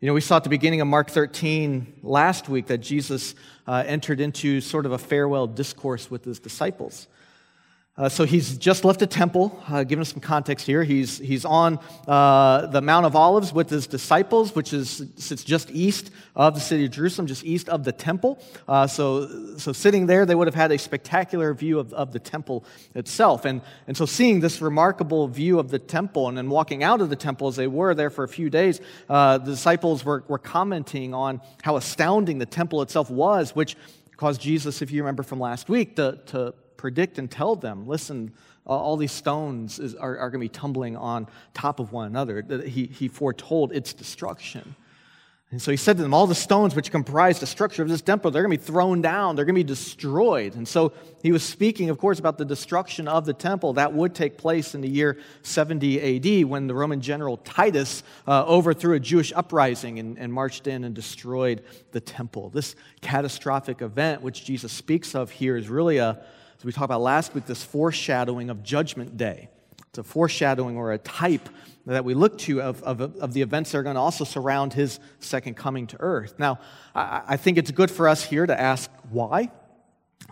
You know, we saw at the beginning of Mark 13 last week that Jesus uh, entered into sort of a farewell discourse with his disciples. Uh, so he's just left the temple, uh, giving us some context here. He's, he's on uh, the Mount of Olives with his disciples, which is, sits just east of the city of Jerusalem, just east of the temple. Uh, so, so sitting there, they would have had a spectacular view of, of the temple itself. And, and so seeing this remarkable view of the temple and then walking out of the temple as they were there for a few days, uh, the disciples were, were commenting on how astounding the temple itself was, which caused Jesus, if you remember from last week, to, to predict and tell them listen, all these stones is, are, are going to be tumbling on top of one another. He, he foretold its destruction. And so he said to them, All the stones which comprise the structure of this temple, they're going to be thrown down, they're going to be destroyed. And so he was speaking, of course, about the destruction of the temple. That would take place in the year 70 AD when the Roman general Titus uh, overthrew a Jewish uprising and, and marched in and destroyed the temple. This catastrophic event, which Jesus speaks of here, is really a as we talked about last week, this foreshadowing of Judgment Day. It's a foreshadowing or a type that we look to of, of, of the events that are going to also surround his second coming to earth. Now, I, I think it's good for us here to ask why.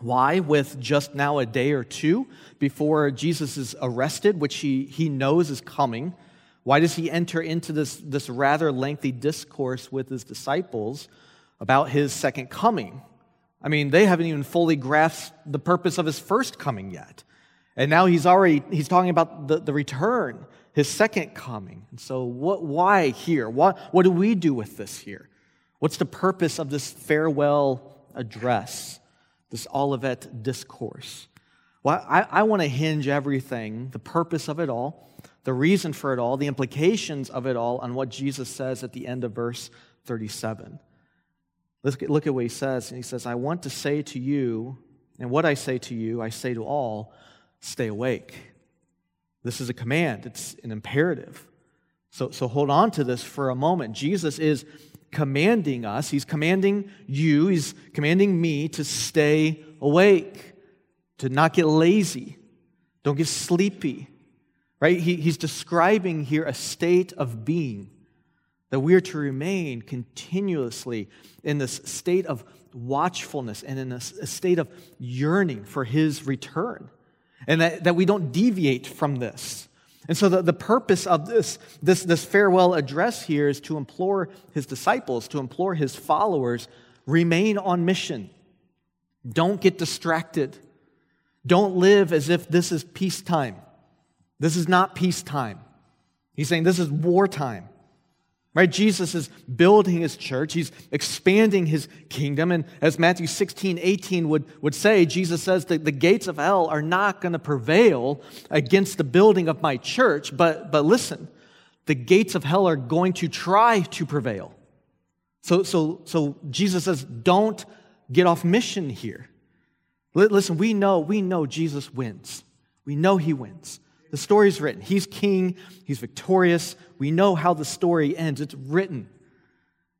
Why, with just now a day or two before Jesus is arrested, which he, he knows is coming, why does he enter into this, this rather lengthy discourse with his disciples about his second coming? I mean, they haven't even fully grasped the purpose of his first coming yet. And now he's already he's talking about the, the return, his second coming. And so what why here? What what do we do with this here? What's the purpose of this farewell address, this Olivet discourse? Well, I, I want to hinge everything, the purpose of it all, the reason for it all, the implications of it all, on what Jesus says at the end of verse 37. Let's get, look at what he says. And he says, I want to say to you, and what I say to you, I say to all, stay awake. This is a command, it's an imperative. So, so hold on to this for a moment. Jesus is commanding us, he's commanding you, he's commanding me to stay awake, to not get lazy, don't get sleepy. Right? He, he's describing here a state of being that we are to remain continuously in this state of watchfulness and in a, state of yearning for his return. And that, that we don't deviate from this. And so the, the purpose of this, this, this farewell address here is to implore his disciples, to implore his followers, remain on mission. Don't get distracted. Don't live as if this is peacetime. This is not peacetime. He's saying this is wartime. Right? Jesus is building his church. He's expanding his kingdom. And as Matthew 16, 18 would, would say, Jesus says that the gates of hell are not going to prevail against the building of my church. But, but listen, the gates of hell are going to try to prevail. So, so, so Jesus says, don't get off mission here. Listen, we know, we know Jesus wins. We know he wins. The story's written. He's king, he's victorious. We know how the story ends. It's written.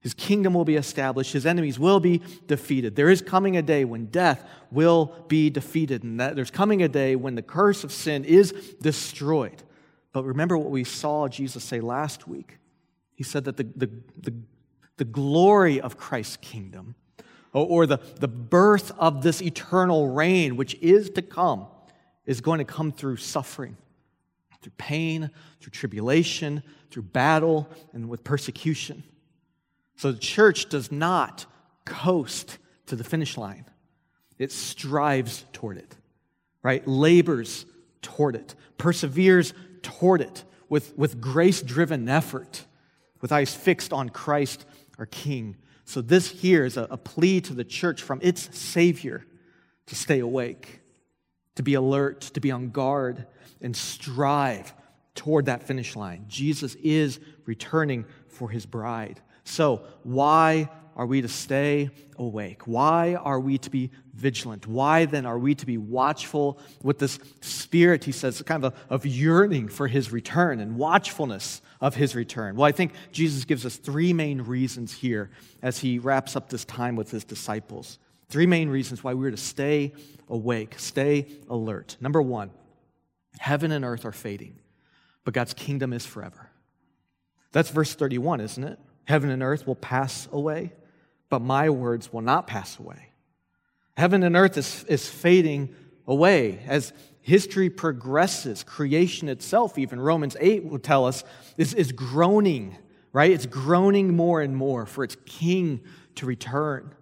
His kingdom will be established, his enemies will be defeated. There is coming a day when death will be defeated, and that there's coming a day when the curse of sin is destroyed. But remember what we saw Jesus say last week. He said that the, the, the, the glory of Christ's kingdom, or, or the, the birth of this eternal reign, which is to come, is going to come through suffering through pain, through tribulation, through battle, and with persecution. So the church does not coast to the finish line, it strives toward it, right? Labors toward it, perseveres toward it with, with grace driven effort, with eyes fixed on Christ our King. So, this here is a, a plea to the church from its Savior to stay awake, to be alert, to be on guard, and strive toward that finish line. Jesus is returning for his bride. So, why are we to stay awake? Why are we to be vigilant? Why then are we to be watchful with this spirit, he says, kind of, a, of yearning for his return and watchfulness of his return? Well, I think Jesus gives us three main reasons here as he wraps up this time with his disciples. Three main reasons why we're to stay awake, stay alert. Number one, Heaven and earth are fading, but God's kingdom is forever. That's verse 31, isn't it? Heaven and earth will pass away, but my words will not pass away. Heaven and earth is, is fading away as history progresses. Creation itself, even Romans 8 will tell us, is, is groaning, right? It's groaning more and more for its king to return.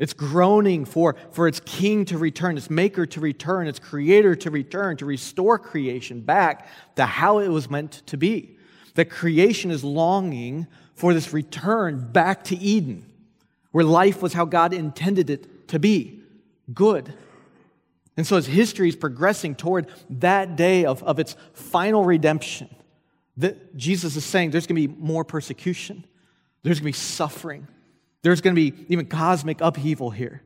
It's groaning for, for its king to return, its maker to return, its creator to return, to restore creation back to how it was meant to be. That creation is longing for this return back to Eden, where life was how God intended it to be good. And so, as history is progressing toward that day of, of its final redemption, that Jesus is saying there's going to be more persecution, there's going to be suffering, there's going to be even cosmic upheaval here.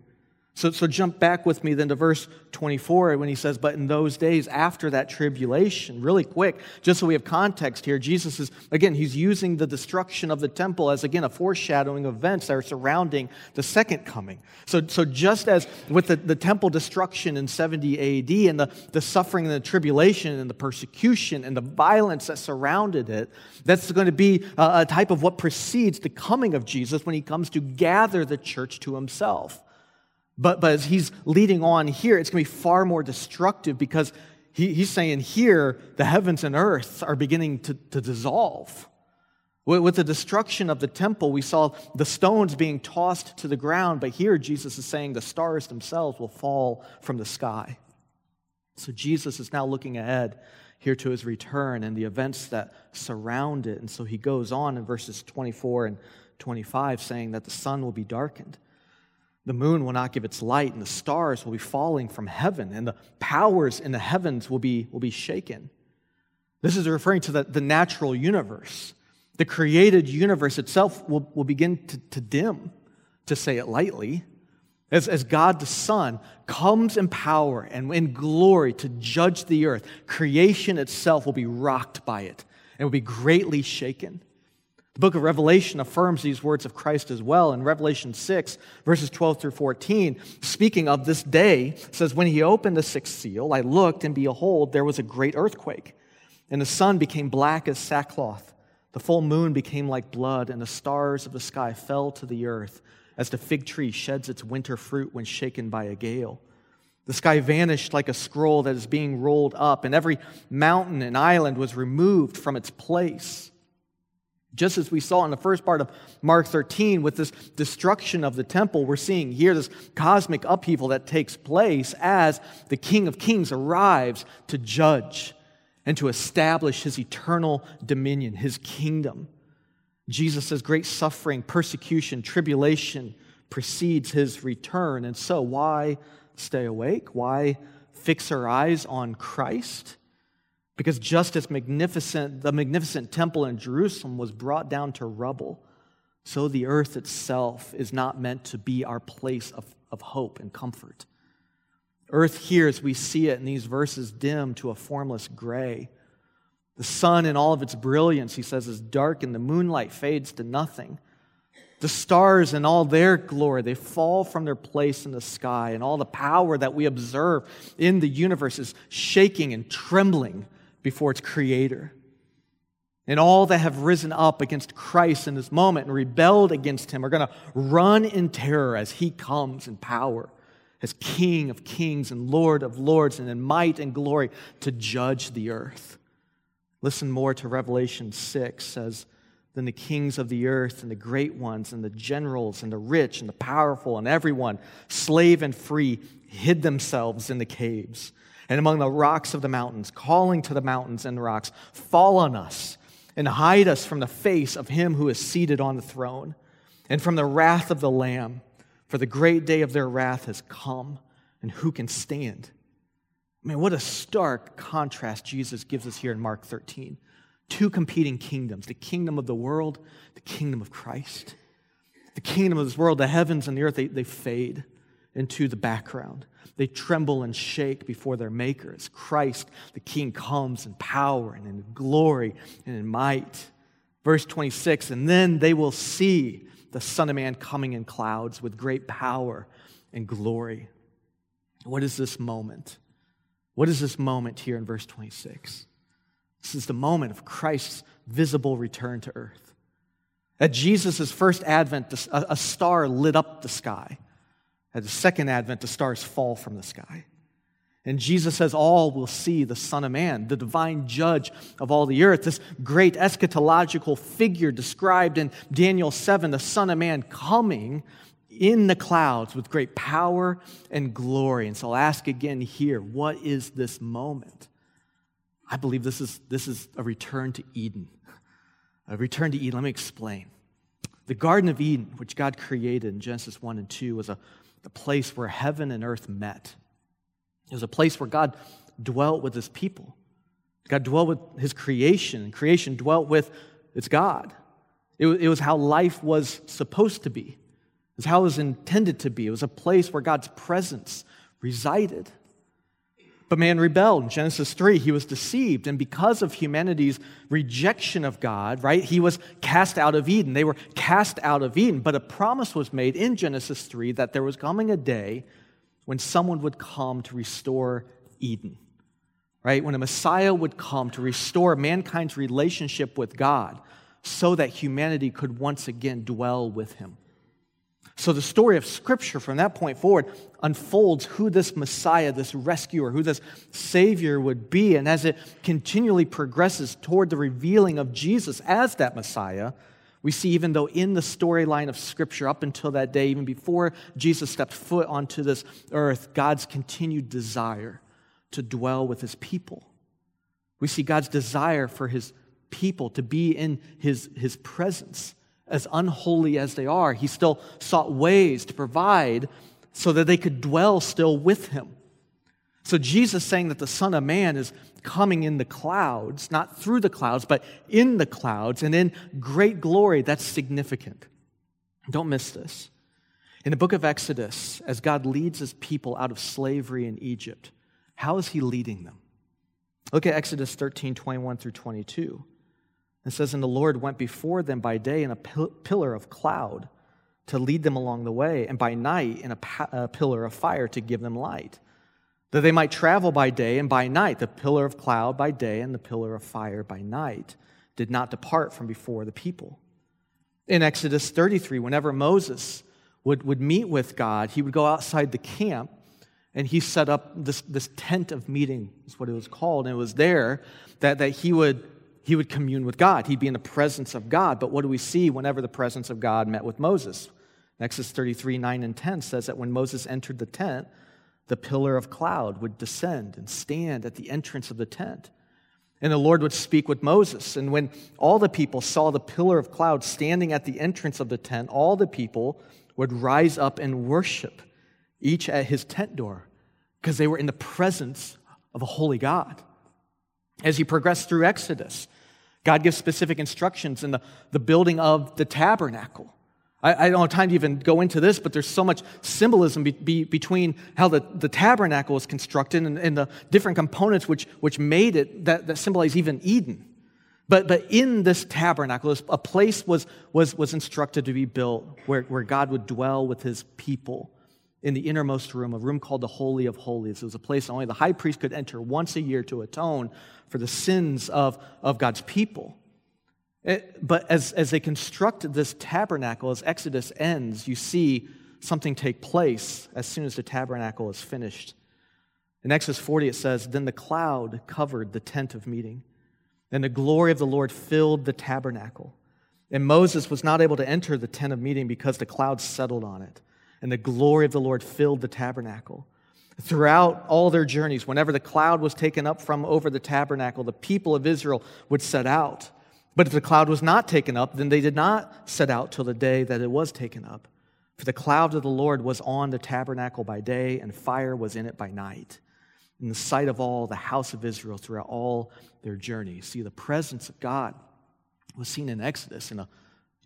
So, so jump back with me then to verse 24 when he says, But in those days after that tribulation, really quick, just so we have context here, Jesus is, again, he's using the destruction of the temple as, again, a foreshadowing of events that are surrounding the second coming. So, so just as with the, the temple destruction in 70 AD and the, the suffering and the tribulation and the persecution and the violence that surrounded it, that's going to be a, a type of what precedes the coming of Jesus when he comes to gather the church to himself. But, but as he's leading on here, it's going to be far more destructive because he, he's saying here the heavens and earth are beginning to, to dissolve. With, with the destruction of the temple, we saw the stones being tossed to the ground, but here Jesus is saying the stars themselves will fall from the sky. So Jesus is now looking ahead here to his return and the events that surround it. And so he goes on in verses 24 and 25 saying that the sun will be darkened the moon will not give its light, and the stars will be falling from heaven, and the powers in the heavens will be, will be shaken. This is referring to the, the natural universe. The created universe itself will, will begin to, to dim, to say it lightly, as, as God the Son comes in power and in glory to judge the earth. Creation itself will be rocked by it and will be greatly shaken. The book of Revelation affirms these words of Christ as well. In Revelation 6, verses 12 through 14, speaking of this day, says, When he opened the sixth seal, I looked, and behold, there was a great earthquake, and the sun became black as sackcloth. The full moon became like blood, and the stars of the sky fell to the earth, as the fig tree sheds its winter fruit when shaken by a gale. The sky vanished like a scroll that is being rolled up, and every mountain and island was removed from its place. Just as we saw in the first part of Mark 13 with this destruction of the temple, we're seeing here this cosmic upheaval that takes place as the King of Kings arrives to judge and to establish his eternal dominion, his kingdom. Jesus says great suffering, persecution, tribulation precedes his return. And so, why stay awake? Why fix our eyes on Christ? Because just as magnificent, the magnificent temple in Jerusalem was brought down to rubble, so the earth itself is not meant to be our place of, of hope and comfort. Earth here, as we see it in these verses, dim to a formless gray. The sun, in all of its brilliance, he says, is dark, and the moonlight fades to nothing. The stars, in all their glory, they fall from their place in the sky, and all the power that we observe in the universe is shaking and trembling before its creator. And all that have risen up against Christ in this moment and rebelled against him are going to run in terror as he comes in power, as King of kings and Lord of lords, and in might and glory to judge the earth. Listen more to Revelation 6 says, Then the kings of the earth and the great ones and the generals and the rich and the powerful and everyone, slave and free, hid themselves in the caves and among the rocks of the mountains, calling to the mountains and the rocks, Fall on us and hide us from the face of him who is seated on the throne and from the wrath of the Lamb. For the great day of their wrath has come, and who can stand? Man, what a stark contrast Jesus gives us here in Mark 13. Two competing kingdoms the kingdom of the world, the kingdom of Christ. The kingdom of this world, the heavens and the earth, they, they fade into the background. They tremble and shake before their Maker as Christ, the King, comes in power and in glory and in might. Verse 26 And then they will see the Son of Man coming in clouds with great power and glory. What is this moment? What is this moment here in verse 26? This is the moment of Christ's visible return to earth. At Jesus' first advent, a star lit up the sky. At the second advent, the stars fall from the sky. And Jesus says, All will see the Son of Man, the divine judge of all the earth, this great eschatological figure described in Daniel 7, the Son of Man coming in the clouds with great power and glory. And so I'll ask again here what is this moment? I believe this is, this is a return to Eden. A return to Eden. Let me explain. The Garden of Eden, which God created in Genesis 1 and 2, was a, a place where heaven and earth met. It was a place where God dwelt with his people. God dwelt with his creation, and creation dwelt with its God. It, it was how life was supposed to be, it was how it was intended to be. It was a place where God's presence resided. But man rebelled. In Genesis 3, he was deceived. And because of humanity's rejection of God, right, he was cast out of Eden. They were cast out of Eden. But a promise was made in Genesis 3 that there was coming a day when someone would come to restore Eden, right? When a Messiah would come to restore mankind's relationship with God so that humanity could once again dwell with him. So the story of Scripture from that point forward unfolds who this Messiah, this rescuer, who this Savior would be. And as it continually progresses toward the revealing of Jesus as that Messiah, we see, even though in the storyline of Scripture, up until that day, even before Jesus stepped foot onto this earth, God's continued desire to dwell with his people. We see God's desire for his people to be in his, his presence. As unholy as they are, he still sought ways to provide so that they could dwell still with him. So Jesus saying that the Son of Man is coming in the clouds, not through the clouds, but in the clouds and in great glory, that's significant. Don't miss this. In the book of Exodus, as God leads his people out of slavery in Egypt, how is he leading them? Look at Exodus 13, 21 through 22. It says, And the Lord went before them by day in a pillar of cloud to lead them along the way, and by night in a, a pillar of fire to give them light that they might travel by day and by night. The pillar of cloud by day and the pillar of fire by night did not depart from before the people. In Exodus 33, whenever Moses would, would meet with God, he would go outside the camp and he set up this, this tent of meeting, is what it was called. And it was there that, that he, would, he would commune with God. He'd be in the presence of God. But what do we see whenever the presence of God met with Moses? Exodus 33, 9 and 10 says that when Moses entered the tent, the pillar of cloud would descend and stand at the entrance of the tent. And the Lord would speak with Moses. And when all the people saw the pillar of cloud standing at the entrance of the tent, all the people would rise up and worship, each at his tent door, because they were in the presence of a holy God. As he progressed through Exodus, God gives specific instructions in the, the building of the tabernacle. I, I, don't have time to even go into this, but there's so much symbolism be, be, between how the, the tabernacle was constructed and, and, the different components which, which made it that, that symbolize even Eden. But, but in this tabernacle, a place was, was, was instructed to be built where, where God would dwell with his people in the innermost room, a room called the Holy of Holies. It was a place only the high priest could enter once a year to atone for the sins of, of God's people. It, but as, as they construct this tabernacle, as Exodus ends, you see something take place as soon as the tabernacle is finished. In Exodus 40, it says, Then the cloud covered the tent of meeting, and the glory of the Lord filled the tabernacle. And Moses was not able to enter the tent of meeting because the cloud settled on it, and the glory of the Lord filled the tabernacle. Throughout all their journeys, whenever the cloud was taken up from over the tabernacle, the people of Israel would set out but if the cloud was not taken up, then they did not set out till the day that it was taken up. For the cloud of the Lord was on the tabernacle by day, and fire was in it by night. In the sight of all the house of Israel throughout all their journeys. See, the presence of God was seen in Exodus in a,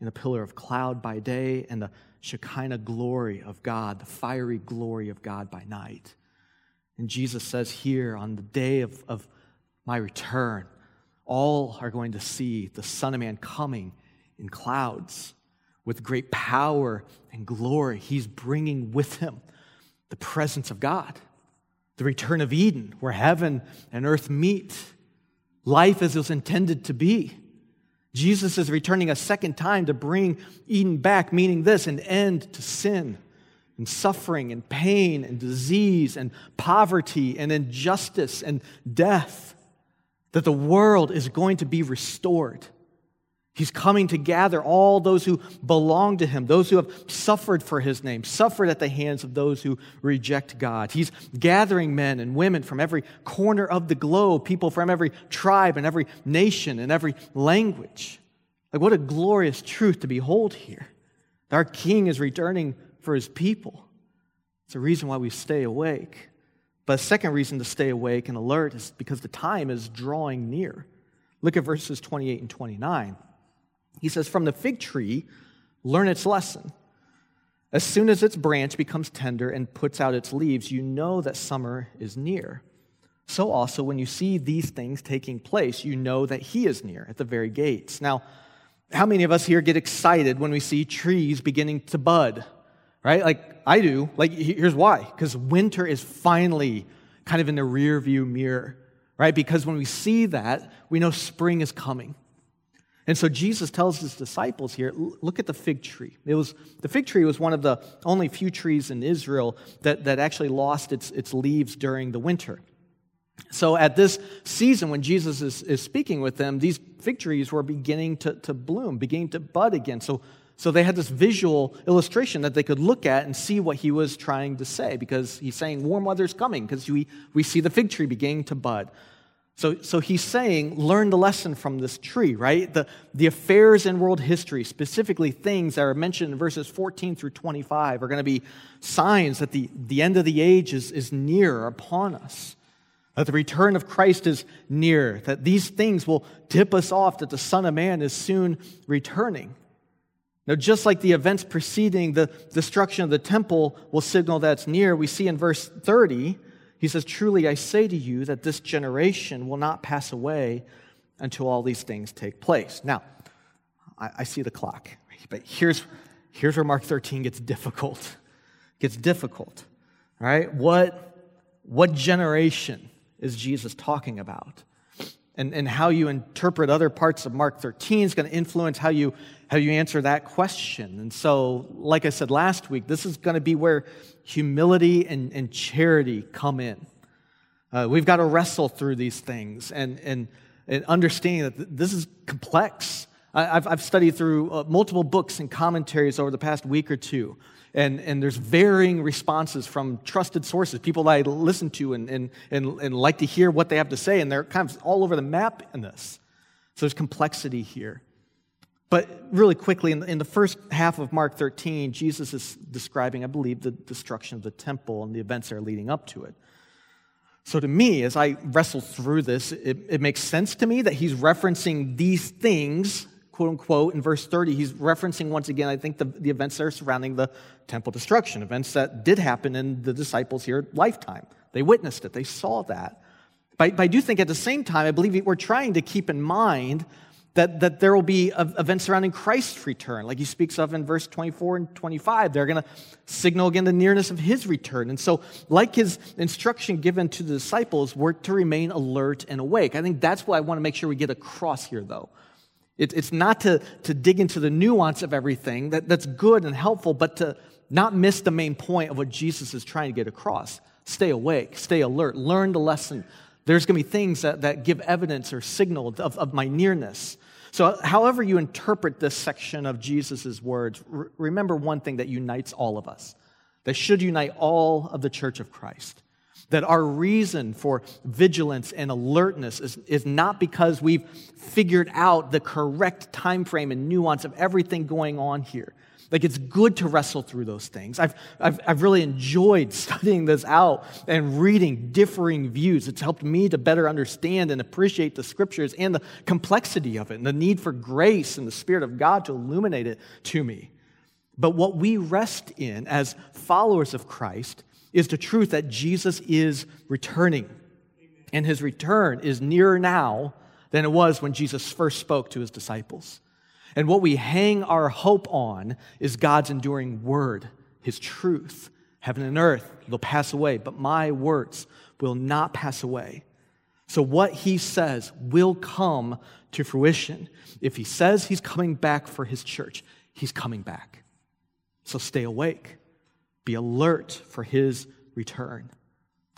in a pillar of cloud by day and the Shekinah glory of God, the fiery glory of God by night. And Jesus says here on the day of, of my return, all are going to see the Son of Man coming in clouds with great power and glory. He's bringing with him the presence of God, the return of Eden, where heaven and earth meet, life as it was intended to be. Jesus is returning a second time to bring Eden back, meaning this an end to sin and suffering and pain and disease and poverty and injustice and death. That the world is going to be restored. He's coming to gather all those who belong to him, those who have suffered for his name, suffered at the hands of those who reject God. He's gathering men and women from every corner of the globe, people from every tribe and every nation and every language. Like, what a glorious truth to behold here. Our King is returning for his people. It's a reason why we stay awake. But a second reason to stay awake and alert is because the time is drawing near. Look at verses 28 and 29. He says, From the fig tree, learn its lesson. As soon as its branch becomes tender and puts out its leaves, you know that summer is near. So also, when you see these things taking place, you know that He is near at the very gates. Now, how many of us here get excited when we see trees beginning to bud? Right? Like I do. Like, here's why because winter is finally kind of in the rear view mirror, right? Because when we see that, we know spring is coming. And so Jesus tells his disciples here, look at the fig tree. It was, the fig tree was one of the only few trees in Israel that, that actually lost its, its leaves during the winter. So at this season, when Jesus is, is speaking with them, these fig trees were beginning to, to bloom, beginning to bud again. So, so they had this visual illustration that they could look at and see what he was trying to say because he's saying warm weather's coming because we, we see the fig tree beginning to bud. So, so he's saying, learn the lesson from this tree, right? The, the affairs in world history, specifically things that are mentioned in verses 14 through 25, are going to be signs that the, the end of the age is, is near upon us, that the return of Christ is near, that these things will tip us off that the Son of Man is soon returning. Now, just like the events preceding the destruction of the temple will signal that it's near, we see in verse 30 he says, Truly I say to you that this generation will not pass away until all these things take place. Now, I, I see the clock, but here's, here's where Mark 13 gets difficult. Gets difficult, right? What, what generation is Jesus talking about? And, and how you interpret other parts of Mark 13 is going to influence how you, how you answer that question. And so, like I said last week, this is going to be where humility and, and charity come in. Uh, we've got to wrestle through these things and, and, and understanding that this is complex. I've, I've studied through uh, multiple books and commentaries over the past week or two, and, and there's varying responses from trusted sources, people that I listen to and, and, and, and like to hear what they have to say, and they're kind of all over the map in this. So there's complexity here. But really quickly, in the, first half of Mark 13, Jesus is describing, I believe, the destruction of the temple and the events that are leading up to it. So, to me, as I wrestle through this, it, it makes sense to me that he's referencing these things, quote unquote, in verse 30. He's referencing once again, I think, the, the events that are surrounding the temple destruction, events that did happen in the disciples' here lifetime. They witnessed it, they saw that. But, but I do think at the same time, I believe we're trying to keep in mind that, that there will be events surrounding Christ's return, like he speaks of in verse 24 and 25. They're going to signal again the nearness of his return. And so, like his instruction given to the disciples, we're to remain alert and awake. I think that's what I want to make sure we get across here, though. It, it's not to, to dig into the nuance of everything, that, that's good and helpful, but to not miss the main point of what Jesus is trying to get across. Stay awake, stay alert, learn the lesson. There's going to be things that, that give evidence or signal of, of my nearness. So, however you interpret this section of Jesus' words, re- remember one thing that unites all of us, that should unite all of the church of Christ. That our reason for vigilance and alertness is, is not because we've figured out the correct time frame and nuance of everything going on here. Like it's good to wrestle through those things. I've, I've, I've really enjoyed studying this out and reading differing views. It's helped me to better understand and appreciate the scriptures and the complexity of it and the need for grace and the Spirit of God to illuminate it to me. But what we rest in as followers of Christ is the truth that Jesus is returning. And his return is nearer now than it was when Jesus first spoke to his disciples. And what we hang our hope on is God's enduring word, his truth. Heaven and earth, they'll pass away, but my words will not pass away. So, what he says will come to fruition. If he says he's coming back for his church, he's coming back. So, stay awake, be alert for his return.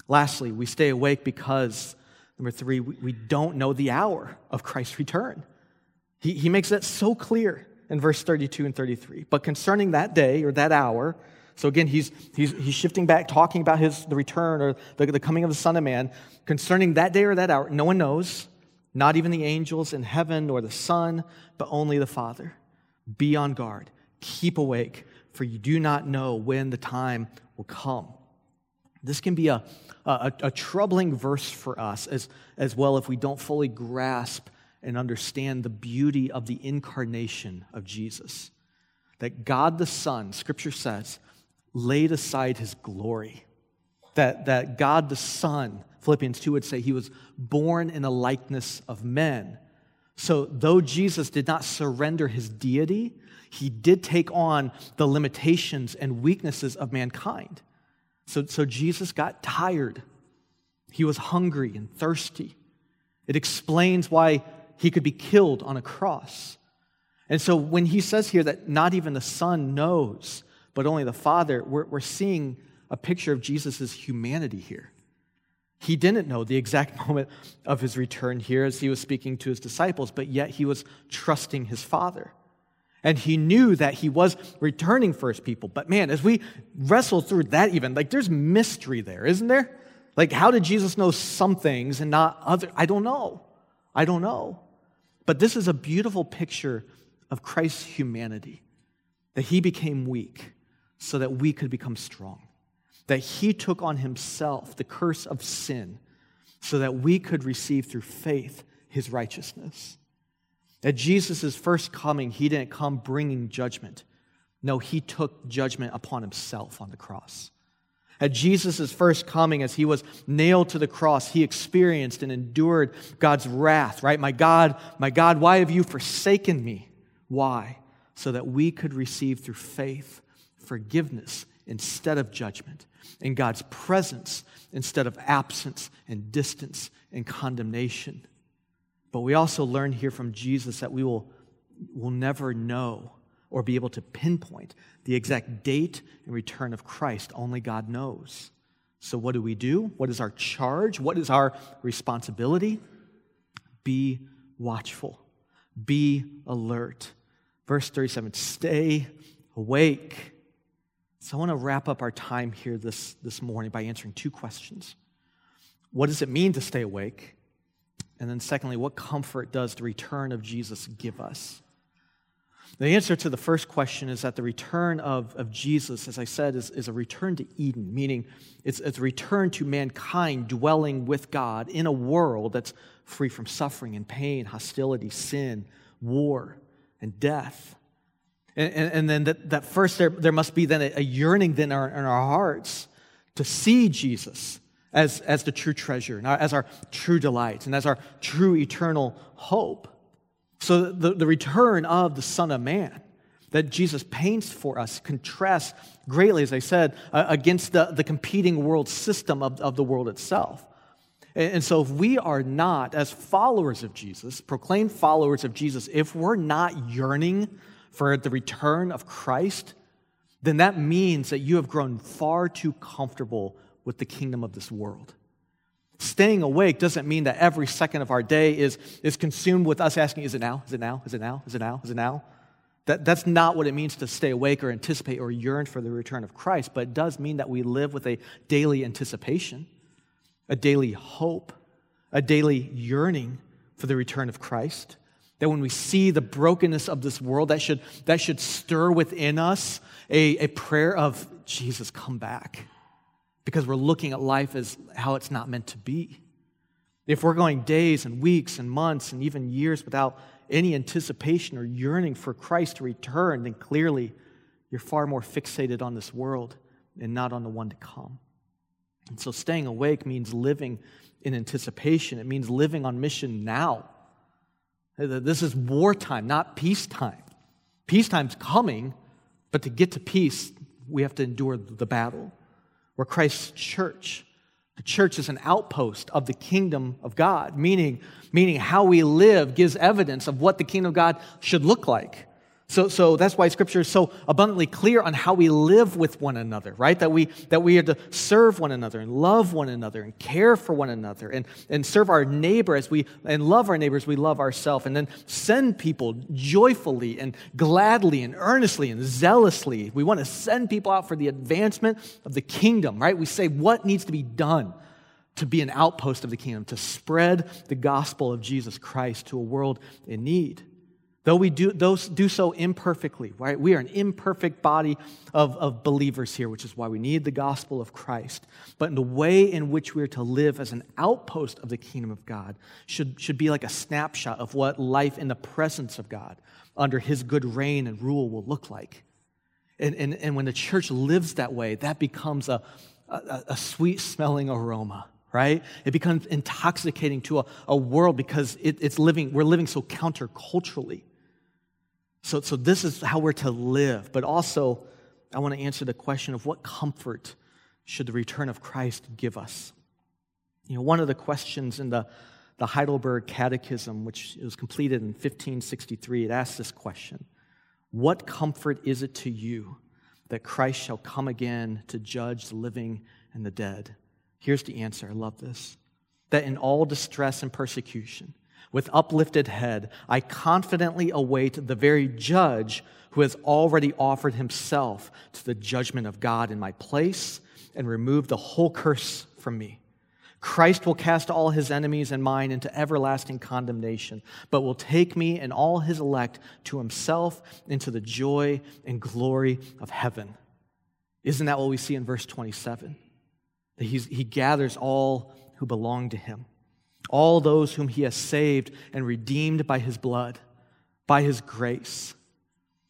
Lastly, we stay awake because, number three, we, don't know the hour of Christ's return. He, he makes that so clear in verse 32 and 33. But concerning that day or that hour, so again, he's, he's, he's shifting back, talking about his, the return or the, the coming of the Son of Man. Concerning that day or that hour, no one knows, not even the angels in heaven or the Son, but only the Father. Be on guard, keep awake, for you do not know when the time will come. This can be a, a, a troubling verse for us as, as well if we don't fully grasp and understand the beauty of the incarnation of Jesus. That God the Son, Scripture says, laid aside his glory. That, that God the Son, Philippians 2 would say, he was born in the likeness of men. So, though Jesus did not surrender his deity, he did take on the limitations and weaknesses of mankind. So, so Jesus got tired. He was hungry and thirsty. It explains why he could be killed on a cross. And so when he says here that not even the Son knows, but only the Father, we're, we're seeing a picture of Jesus' humanity here. He didn't know the exact moment of his return here as he was speaking to his disciples, but yet he was trusting his Father. And he knew that he was returning for his people. But man, as we wrestle through that, even, like there's mystery there, isn't there? Like, how did Jesus know some things and not other? I don't know. I don't know. But this is a beautiful picture of Christ's humanity that he became weak so that we could become strong, that he took on himself the curse of sin so that we could receive through faith his righteousness. At Jesus' first coming, he didn't come bringing judgment. No, he took judgment upon himself on the cross. At Jesus' first coming, as he was nailed to the cross, he experienced and endured God's wrath, right? My God, my God, why have you forsaken me? Why? So that we could receive through faith forgiveness instead of judgment, in God's presence instead of absence and distance and condemnation. But we also learn here from Jesus that we will, will never know or be able to pinpoint the exact date and return of Christ. Only God knows. So, what do we do? What is our charge? What is our responsibility? Be watchful, be alert. Verse 37 stay awake. So I want to wrap up our time here this, this morning by answering two questions. What does it mean to stay awake? And then, secondly, what comfort does the return of Jesus give us? The answer to the first question is that the return of, of Jesus, as I said, is, is a return to Eden, meaning it's, it's a return to mankind dwelling with God in a world that's free from suffering and pain, hostility, sin, war, and death. And, and, and then that, that first, there, there must be then a, a yearning then in our, in our hearts to see Jesus as, as the true treasure, and as our true delight, and as our true eternal hope. So the, the return of the Son of Man that Jesus paints for us contrasts greatly, as I said, uh, against the, the competing world system of, of the world itself. And, and so if we are not, as followers of Jesus, proclaimed followers of Jesus, if we're not yearning for the return of Christ, then that means that you have grown far too comfortable with the kingdom of this world. Staying awake doesn't mean that every second of our day is, is consumed with us asking, is it now? Is it now? Is it now? Is it now? Is it now? That, that's not what it means to stay awake or anticipate or yearn for the return of Christ, but it does mean that we live with a daily anticipation, a daily hope, a daily yearning for the return of Christ. That when we see the brokenness of this world, that should, that should stir within us a, a prayer of, Jesus, come back. Because we're looking at life as how it's not meant to be. If we're going days and weeks and months and even years without any anticipation or yearning for Christ to return, then clearly you're far more fixated on this world and not on the one to come. And so staying awake means living in anticipation, it means living on mission now. This is wartime, not peacetime. Peacetime's coming, but to get to peace, we have to endure the battle. We're Christ's church, The church is an outpost of the kingdom of God, meaning, meaning how we live gives evidence of what the kingdom of God should look like. So, so that's why scripture is so abundantly clear on how we live with one another, right? That we, that we are to serve one another and love one another and care for one another and, and serve our neighbor as we, and love our neighbors, we love ourselves. And then send people joyfully and gladly and earnestly and zealously. We want to send people out for the advancement of the kingdom, right? We say what needs to be done to be an outpost of the kingdom, to spread the gospel of Jesus Christ to a world in need. Though we do, those do so imperfectly, right? We are an imperfect body of, of believers here, which is why we need the gospel of Christ. But in the way in which we are to live as an outpost of the kingdom of God should, should be like a snapshot of what life in the presence of God under his good reign and rule will look like. And, and, and when the church lives that way, that becomes a, a, a sweet smelling aroma right? It becomes intoxicating to a, a world because it, it's living, we're living so counterculturally. So, so this is how we're to live. But also, I want to answer the question of what comfort should the return of Christ give us? You know, one of the questions in the, the Heidelberg Catechism, which was completed in 1563, it asks this question What comfort is it to you that Christ shall come again to judge the living and the dead? Here's the answer. I love this. That in all distress and persecution, with uplifted head, I confidently await the very judge who has already offered himself to the judgment of God in my place and removed the whole curse from me. Christ will cast all his enemies and mine into everlasting condemnation, but will take me and all his elect to himself into the joy and glory of heaven. Isn't that what we see in verse 27? That he gathers all who belong to him all those whom he has saved and redeemed by his blood, by his grace.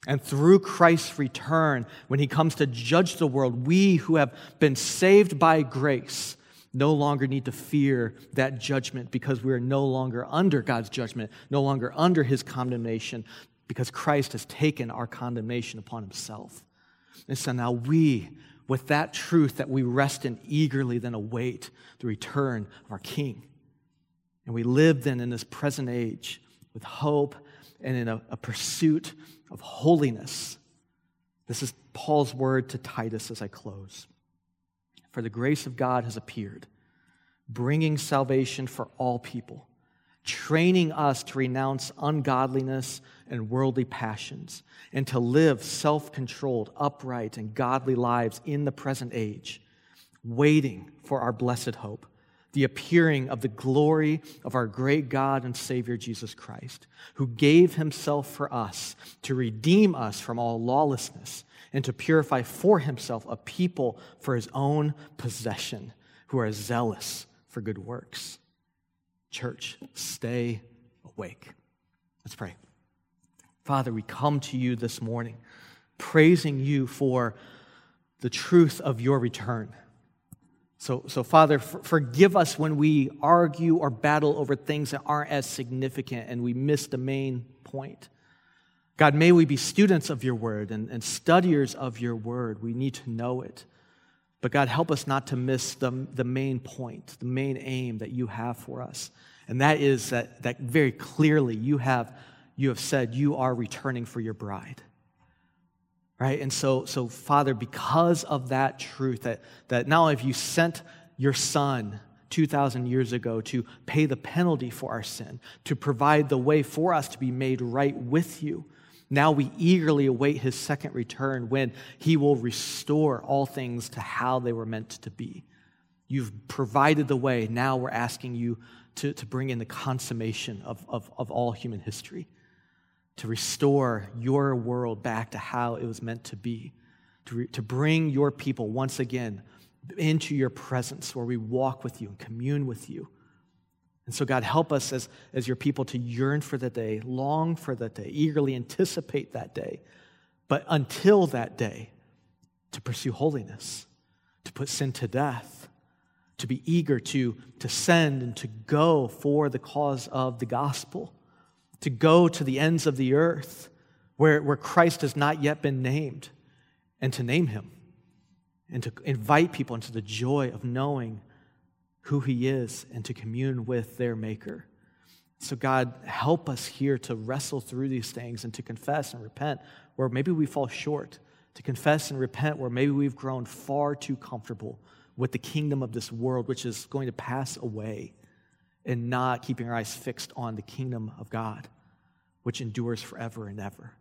And through Christ's return, when he comes to judge the world, we who have been saved by grace no longer need to fear that judgment because we are no longer under God's judgment, no longer under his condemnation, because Christ has taken our condemnation upon himself. And so now we, with that truth that we rest in, eagerly then await the return of our King. And we live then in this present age with hope and in a, a pursuit of holiness. This is Paul's word to Titus as I close. For the grace of God has appeared, bringing salvation for all people, training us to renounce ungodliness and worldly passions, and to live self controlled, upright, and godly lives in the present age, waiting for our blessed hope the appearing of the glory of our great God and Savior Jesus Christ, who gave himself for us to redeem us from all lawlessness and to purify for himself a people for his own possession who are zealous for good works. Church, stay awake. Let's pray. Father, we come to you this morning praising you for the truth of your return so, so Father, forgive us when we argue or battle over things that aren't as significant and we miss the main point. God, may we be students of your word and, and studiers of your word. We need to know it. But God, help us not to miss the, the main point, the main aim that you have for us. And that is that, that very clearly you have, you have said you are returning for your bride right? And so, so Father, because of that truth, that, that not only have you sent your Son 2,000 years ago to pay the penalty for our sin, to provide the way for us to be made right with you, now we eagerly await his second return when he will restore all things to how they were meant to be. You've provided the way. Now we're asking you to, to bring in the consummation of, of, of all human history to restore your world back to how it was meant to be, to, re- to bring your people once again into your presence where we walk with you and commune with you. And so, God, help us as, as your people to yearn for the day, long for that day, eagerly anticipate that day. But until that day, to pursue holiness, to put sin to death, to be eager to, to send and to go for the cause of the gospel to go to the ends of the earth where, where Christ has not yet been named and to name him and to invite people into the joy of knowing who He is and to commune with their Maker. So, God, help us here to wrestle through these things and to confess and repent where maybe we fall short, to confess and repent where maybe we've grown far too comfortable with the kingdom of this world, which is going to pass away, and not keeping our eyes fixed on the kingdom of God, which endures forever and ever.